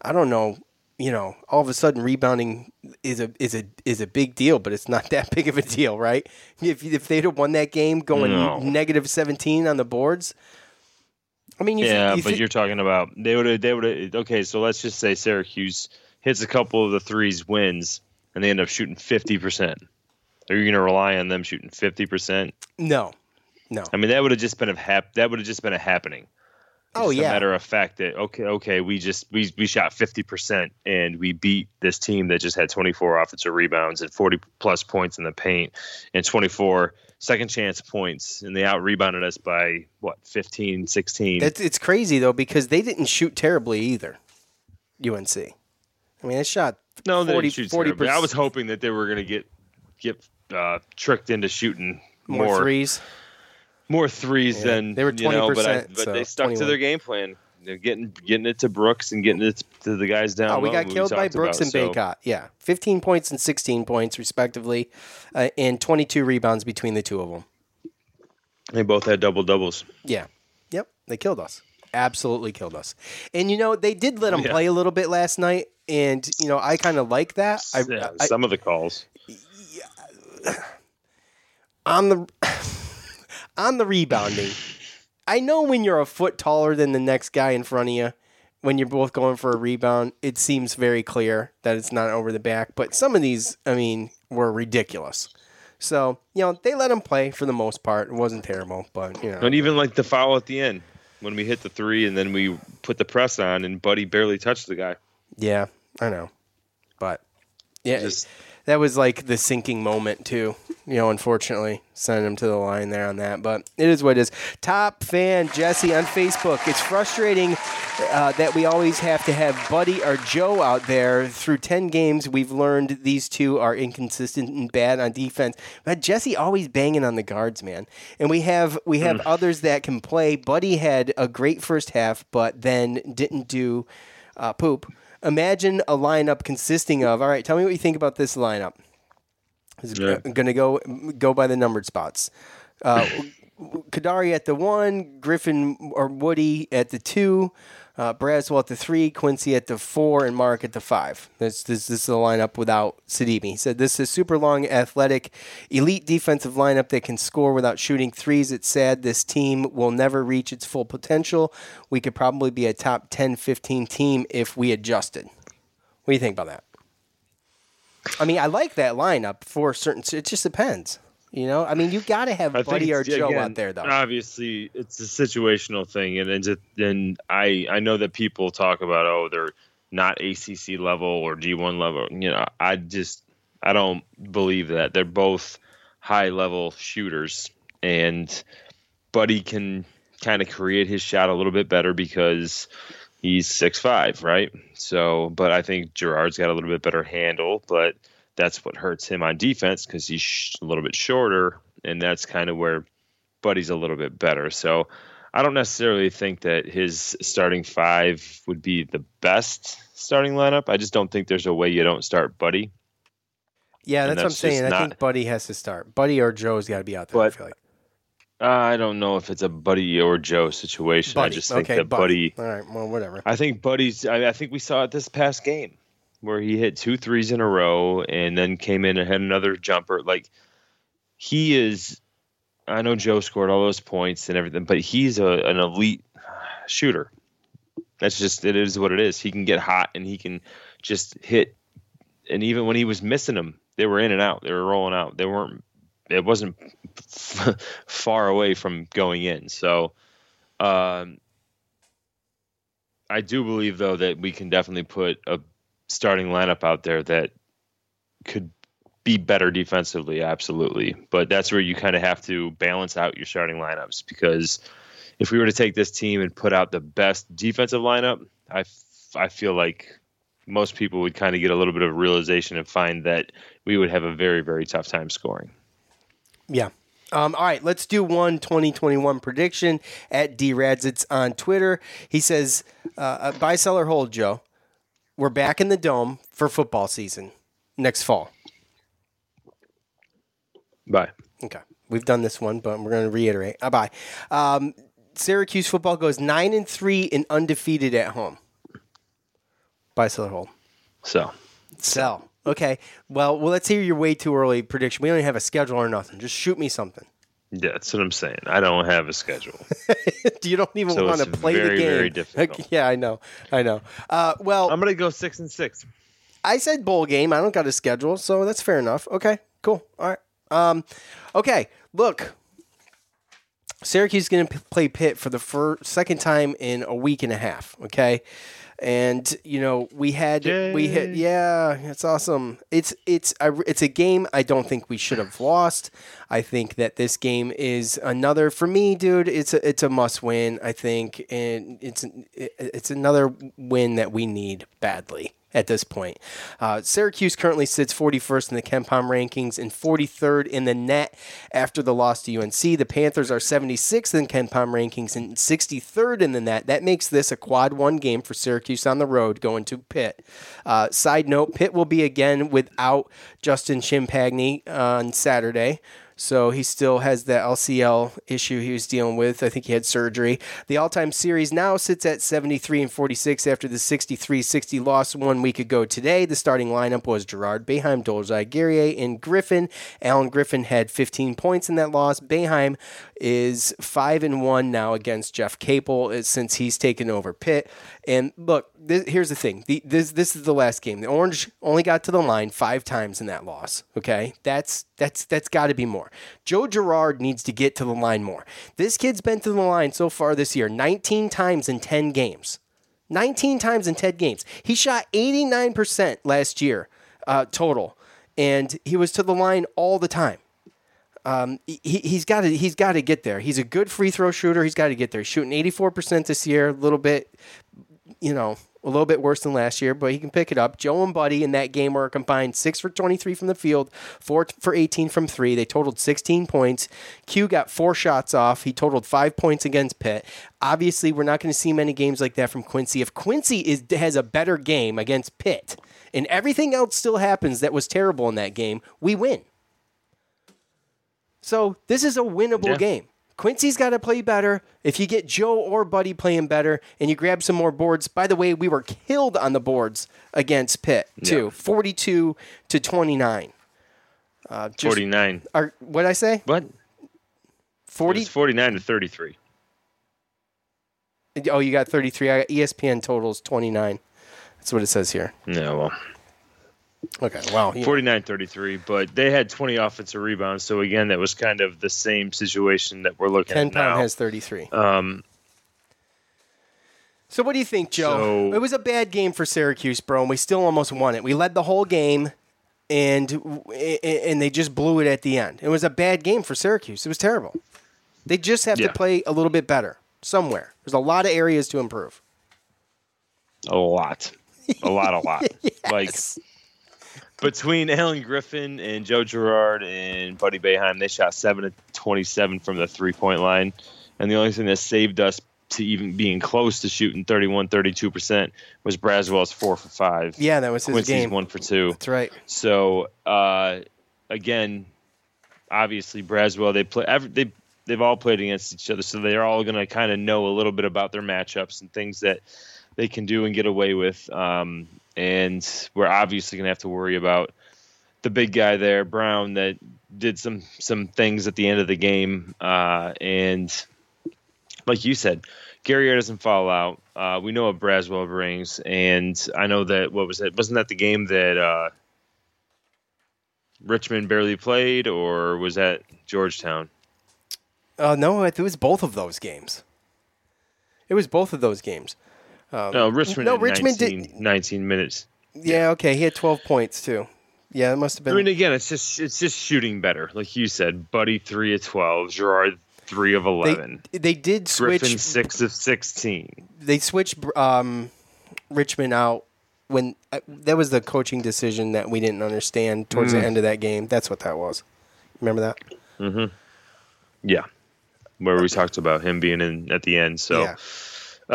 I don't know. You know, all of a sudden rebounding is a is a is a big deal, but it's not that big of a deal, right? If if they'd have won that game going No. negative seventeen on the boards, I mean, you yeah, you but you're talking about they would have they would have okay. So let's just say Syracuse hits a couple of the threes, wins, and they end up shooting fifty percent. Are you going to rely on them shooting fifty percent? no, no. I mean, that would have just been a hap- That would have just been a happening. Oh yeah, a matter of fact that okay, okay, we just we we shot fifty percent and we beat this team that just had twenty four offensive rebounds and forty plus points in the paint and 24 second chance points and they out rebounded us by what 15, 16. It's, it's crazy though because they didn't shoot terribly either. UNC. I mean, they shot No, they 40, didn't shoot 40 terribly. I was hoping that they were going to get get uh, tricked into shooting more, more, threes. more threes Yeah, than they were you know, but I, 20%, but so they stuck to their game plan. They're getting getting it to Brooks and getting it to the guys down. Oh, we got killed by Brooks about, and so- Bacot. Yeah, 15 points and 16 points respectively, uh, and 22 rebounds between the two of them. They both had double doubles. Yeah. Yep. They killed us. Absolutely killed us. And you know, they did let them Yeah. play a little bit last night, and you know, I kind of like that. I, Yeah, I- some of the calls. on the on the rebounding. I know when you're a foot taller than the next guy in front of you, when you're both going for a rebound, it seems very clear that it's not over the back. But some of these, I mean, were ridiculous. So you know they let him play for the most part. It wasn't terrible, but you know. And even like the foul at the end when we hit the three and then we put the press on and Buddy barely touched the guy. Yeah, I know, but yeah, Just- that was like the sinking moment too. You know, unfortunately, sending him to the line there on that, but it is what it is. Top fan Jesse on Facebook. It's frustrating uh, that we always have to have Buddy or Joe out there. Through ten games, we've learned these two are inconsistent and bad on defense. But Jesse always banging on the guards, man. And we have we have Mm. others that can play. Buddy had a great first half, but then didn't do uh, poop. Imagine a lineup consisting of. All right, tell me what you think about this lineup. Is Yeah. going to go go by the numbered spots. Uh, Kadary at the one, Griffin or Woody at the two, uh, Braswell at the three, Quincy at the four, and Mark at the five. This, this, this is the lineup without Sidimi. He said this is super long, athletic, elite defensive lineup that can score without shooting threes. It's sad this team will never reach its full potential. We could probably be a top 10, 15 team if we adjusted. What do you think about that? I mean, I like that lineup for certain. It just depends. You know, I mean, you got to have I Buddy or Joe again, out there, though. Obviously, it's a situational thing, and and, just, and I I know that people talk about oh they're not ACC level or D1 level. You know, I just I don't believe that they're both high level shooters, and Buddy can kind of create his shot a little bit better because he's six five, right? So, but I think Girard's got a little bit better handle, but that's what hurts him on defense because he's sh- a little bit shorter, and that's kind of where Buddy's a little bit better. So, I don't necessarily think that his starting five would be the best starting lineup. I just don't think there's a way you don't start Buddy. yeah, and that's what I'm that's saying. I think Buddy has to start. Buddy or Joe's got to be out there. I feel like. I don't know if it's a Buddy or Joe situation. I just think okay, that Buddy. All right, well, whatever. I think Buddy's. I, I think we saw it this past game where he hit two threes in a row and then came in and had another jumper. Like he is. I know Joe scored all those points and everything, but he's a, an elite shooter. That's just it is what it is. He can get hot and he can just hit. And even when he was missing them, they were in and out. They were rolling out. They weren't. It wasn't far away from going in. So. Um, I do believe though that we can definitely put a starting lineup out there that could be better defensively, absolutely. But that's where you kind of have to balance out your starting lineups because if we were to take this team and put out the best defensive lineup, I, f- I feel like most people would kind of get a little bit of realization and find that we would have a very, very tough time scoring. Yeah. Um, all right, let's do one 2021 prediction at DRads. It's on Twitter. He says, uh, uh, buy, sell, or hold, Joe. We're back in the dome for football season next fall. Bye. Okay. We've done this one, but we're going to reiterate. Uh, bye. Um, Syracuse football goes 9 and 3 and undefeated at home. Buy, sell, or hold. So, Sell. Okay. Well, well, let's hear your way too early prediction. We don't even have a schedule or nothing. Just shoot me something. Yeah, that's what I'm saying. I don't have a schedule. you don't even So want to play very, the game. very difficult. yeah, I know. I know. Uh, well, I'm going to go six and six. I said bowl game. I don't got a schedule, so that's fair enough. Okay, cool. All right. Um, okay, look. Syracuse is going to play Pitt for the first, second time in a week and a half. Okay, and you know we had we hit yeah it's awesome it's it's a, it's a game i don't think we should have lost i think that this game is another for me dude it's a it's a must win i think and it's it's another win that we need badly at this point. Uh, Syracuse currently sits 41st in the KenPom rankings and 43rd in the net after the loss to UNC. The Panthers are 76th in KenPom rankings and 63rd in the net. That makes this a quad one game for Syracuse on the road going to Pitt. Uh, side note, Pitt will be again without Justin Champagnie on Saturday. So he still has that LCL issue he was dealing with. I think he had surgery. The all-time series now sits at 73 and 46 after the 63-60 loss one week ago today. The starting lineup was Girard Boeheim, Dolezaj Guerrier, and Griffin. Alan Griffin had 15 points in that loss. Boeheim is 5 and 1 now against Jeff Capel uh, since he's taken over Pitt. And look, this, here's the thing. The, this this is the last game. The Orange only got to the line 5 times in that loss, okay? That's that's that's got to be more. Joe Girard needs to get to the line more. This kid's been to the line so far this year 19 times in 10 games. 19 times in 10 games. He shot 89% last year uh, total, and he was to the line all the time. Um, he, he's got to he's got to get there. He's a good free throw shooter. He's got to get there. He's shooting 84% this year, a little bit, you know, a little bit worse than last year, but he can pick it up. Joe and Buddy in that game were combined six for 23 from the field, four for 18 from three. They totaled 16 points. Q got four shots off. He totaled five points against Pitt. Obviously, we're not going to see many games like that from Quincy. If Quincy is has a better game against Pitt, and everything else still happens that was terrible in that game, we win. So this is a winnable Yeah. game. Quincy's got to play better. If you get Joe or Buddy playing better and you grab some more boards, by the way, we were killed on the boards against Pitt, too. 42 to 29. Uh, just- 49. Are, what'd I say? What? 40? It's 49 to 33. Oh, you got 33. I got ESPN totals 29. That's what it says here. Yeah, well. Okay, wow. 49 33, but they had 20 offensive rebounds. So, again, that was kind of the same situation that we're looking at Pound now. has 33. Um, So what do you think, Joe? So- it was a bad game for Syracuse, bro, and we still almost won it. We led the whole game, and and they just blew it at the end. It was a bad game for Syracuse. It was terrible. They just have Yeah. to play a little bit better somewhere. There's a lot of areas to improve. a lot. A lot, a lot. Like, between Alan Griffin and Joe Girard and Buddy Boeheim, they shot 7 to 27 from the three point line. And the only thing that saved us to even being close to shooting 31, 32% was Braswell's 4 for 5. Yeah, that was his Quincy's game. 1 for 2. That's right. So, uh, again, obviously Braswell, they play, every, they, they've all played against each other. So they're all going to kind of know a little bit about their matchups and things that they can do and get away with. Um, and we're obviously going to have to worry about the big guy there, Brown, that did some some things at the end of the game. Uh, and like you said, Gary doesn't fall out. Uh, we know what Braswell brings, and I know that what was it? Wasn't that the game that uh, Richmond barely played, or was that Georgetown? Uh, no, it was both of those games. It was both of those games. Um, no, Richmond. No, Richmond 19, did. 19 minutes. Yeah, okay, he had 12 points too. Yeah, it must have been. I mean, again, it's just it's just shooting better, like you said. Buddy three of twelve, Girard three of eleven. They, they did switch. Griffin six of sixteen. They switched um, Richmond out when uh, that was the coaching decision that we didn't understand towards Mm. the end of that game. That's what that was. Remember that? Mm-hmm. Yeah, where we talked about him being in at the end. So, Yeah.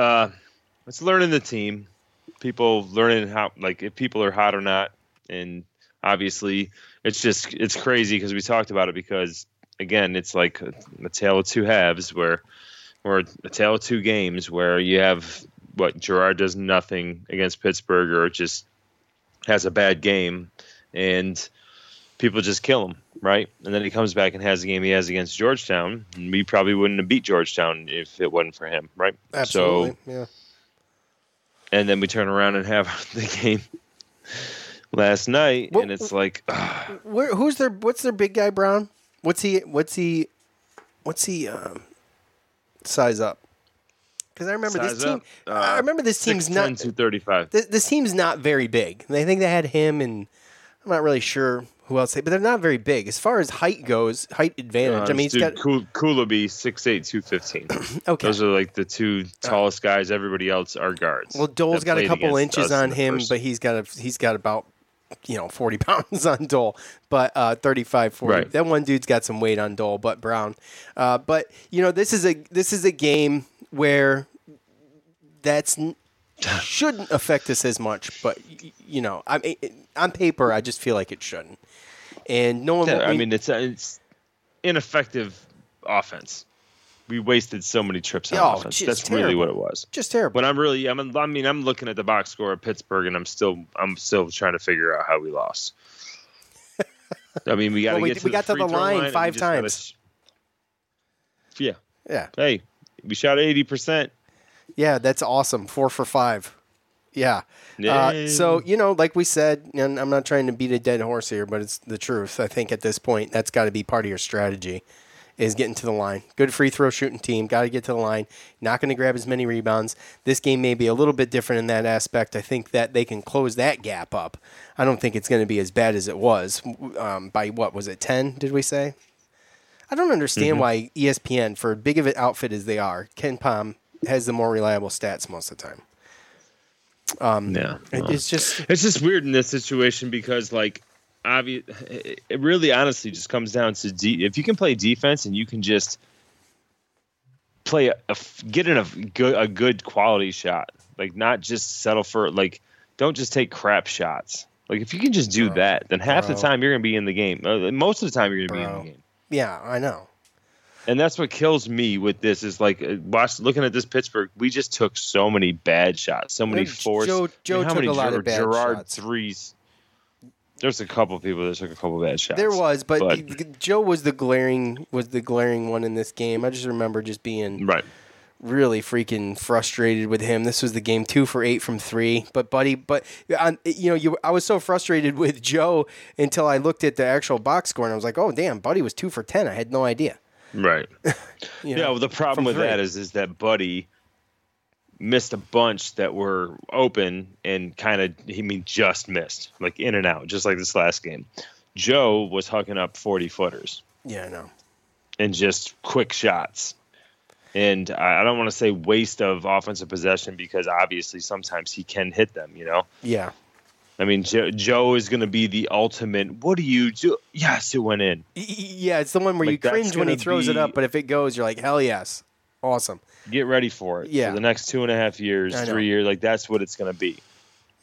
uh, it's learning the team. People learning how like if people are hot or not, and obviously it's just it's crazy because we talked about it because again it's like a, a tale of two halves where or a tale of two games where you have what Girard does nothing against Pittsburgh or just has a bad game and people just kill him, right? And then he comes back and has the game he has against Georgetown. We probably wouldn't have beat Georgetown if it wasn't for him, right? Absolutely. So, yeah. And then we turn around and have the game last night, and it's like, ugh, Where, who's their? What's their big guy? Brown. What's he? What's he? What's he? Um, size up. Because I remember this size team. up. Uh, I remember this team's not. 6'10", 235. This, this team's not very big. I think they had him, and I'm not really sure who else. They, but they're not very big as far as height goes. Height advantage. I mean, he's Uh, dude, got. Kul- Kulaby, 6'8", 215. Okay. Those are like the two tallest guys. Everybody else are guards. Well, Dole's got a couple inches us in on him, first- but he's got a he's got about you know 40 pounds on Dole, but uh, 35, 40. Right. That one dude's got some weight on Dole, but Brown. Uh, but you know this is a this is a game where that's shouldn't affect us as much, but you know, I mean, on paper, I just feel like it shouldn't. And no one. Yeah, I mean, it's it's ineffective offense. We wasted so many trips on Oh, offense. That's really what it was. Just terrible. But I'm really, I'm, I mean, I'm looking at the box score of Pittsburgh, and I'm still, I'm still trying to figure out how we lost. I mean, we got to Well, we- to we the got to the throw line five times. sh- yeah. Yeah. Hey, we shot eighty percent. Yeah, that's awesome. Four for five. Yeah. Uh, so you know, like we said, and I'm not trying to beat a dead horse here, but it's the truth. I think at this point, that's got to be part of your strategy, is getting to the line. Good free throw shooting team, got to get to the line. Not going to grab as many rebounds. This game may be a little bit different in that aspect. I think that they can close that gap up. I don't think it's going to be as bad as it was. Um, by what was it? Ten? Did we say? I don't understand Mhm. why ESPN, for big of an outfit as they are, KenPom has the more reliable stats most of the time. Um, Yeah, well, it's just it's just weird in this situation because like obvious it really honestly just comes down to de- if you can play defense and you can just play a, a get in a good a good quality shot like not just settle for like don't just take crap shots like if you can just do that then half Bro. the time you're gonna be in the game uh, most of the time you're gonna be in the game yeah, I know. And that's what kills me with this is like uh, watch looking at this Pittsburgh. We just took so many bad shots, so many forced. Joe- Joe how took many a lot Ger- of bad Girard shots. threes. There's a couple people that took a couple bad shots. There was, but, the- Joe was the glaring was the glaring one in this game. I just remember just being right. really freaking frustrated with him. This was the game two for eight from three. But buddy, but on, you know, you I was so frustrated with Joe until I looked at the actual box score and I was like, oh damn, Buddy was two for ten. I had no idea. Right. You yeah. Well, the problem with three. that is is that Buddy missed a bunch that were open and kind of he mean just missed like in and out, just like this last game. Joe was hucking up forty footers. Yeah, I know. and just quick shots. And I I don't want to say waste of offensive possession because obviously sometimes he can hit them, you know? Yeah. I mean, Joe, Joe is going to be the ultimate. What do you do? Yes, it went in. Yeah, it's the one where Like, you cringe when he throws it up, but if it goes, you're like, hell yes, awesome. Get ready for it. Yeah. For the next two and a half years, three years, like that's what it's going to be.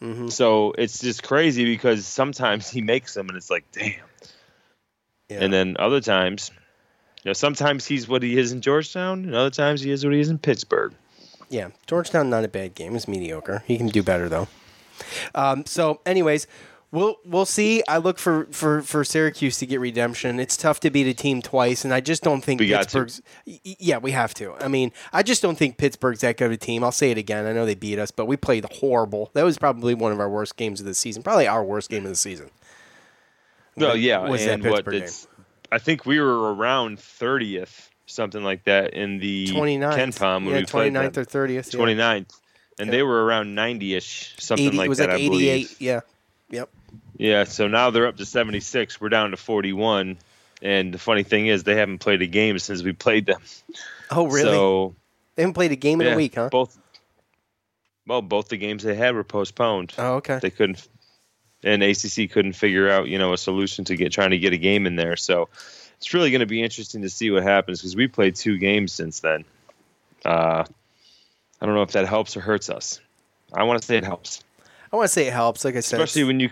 Mhm. So it's just crazy because sometimes he makes them and it's like, damn. And then other times, you know, sometimes he's what he is in Georgetown, and other times he is what he is in Pittsburgh. Yeah, Georgetown not a bad game. It's mediocre. He can do better though. Um, so, anyways, we'll we'll see. I look for, for, for Syracuse to get redemption. It's tough to beat a team twice, and I just don't think We. Pittsburgh's. Yeah, we have to. I mean, I just don't think Pittsburgh's that good of a team. I'll say it again. I know they beat us, but we played horrible. That was probably one of our worst games of the season. Probably our worst game of the season. Well, yeah, was that and what Pittsburgh it's, I think we were around thirtieth, something like that, in the 29th. KenPom when Yeah, we played 29th them. or 30th, yeah. 29th. and they were around ninety-ish, something 80 like was that. like I 88. believe. Yeah. Yep. Yeah, so now they're up to seventy-six. We're down to forty-one, and the funny thing is, they haven't played a game since we played them. Oh, really? So They haven't played a game in yeah, a week, huh? Both. Well, both the games they had were postponed. Oh, okay. They couldn't, and ACC couldn't figure out, you know, a solution to get trying to get a game in there. So it's really going to be interesting to see what happens because we played two games since then. Uh, I don't know if that helps or hurts us. I want to say it helps, I want to say it helps. Like I said, especially when you,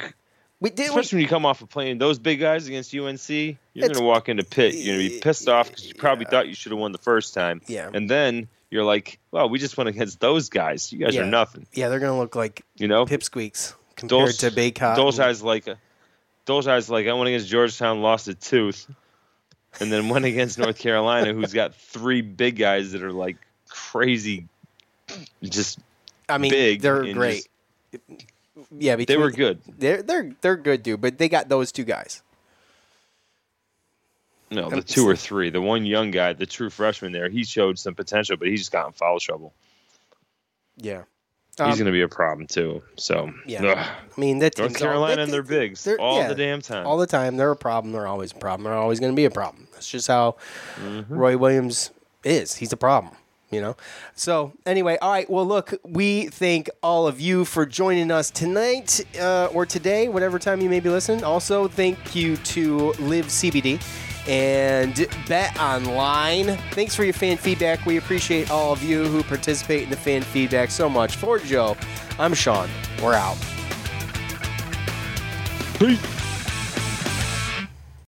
we did. especially when you come off of playing those big guys against UNC. You're going to walk into Pitt. You're going to be pissed off because you probably thought you should have won the first time. Yeah. and then you're like, well, we just went against those guys. You guys yeah. are nothing. Yeah, they're gonna look like You know, pipsqueaks compared to Bacot. Those guys like, those guys like I went against Georgetown, lost a tooth, and then went against North Carolina, who's got three big guys that are like crazy, just I mean, big. they're great. just- yeah, they were good. They're they're they're good, dude. But they got those two guys. No, the two or three. The one young guy, the true freshman there, he showed some potential, but he just got in foul trouble. Yeah. He's Um, going to be a problem too. So Yeah. ugh. I mean, that North team's all- Carolina that- and their bigs they're- all yeah, the damn time. All the time. They're a problem. They're always a problem. They're always going to be a problem. That's just how Mm-hmm. Roy Williams is. He's a problem. You know. So anyway, all right. Well, look, we thank all of you for joining us tonight uh, or today, whatever time you may be listening. Also, thank you to Live CBD and Bet Online. Thanks for your fan feedback. We appreciate all of you who participate in the fan feedback so much. For Joe, I'm Sean. We're out. Peace.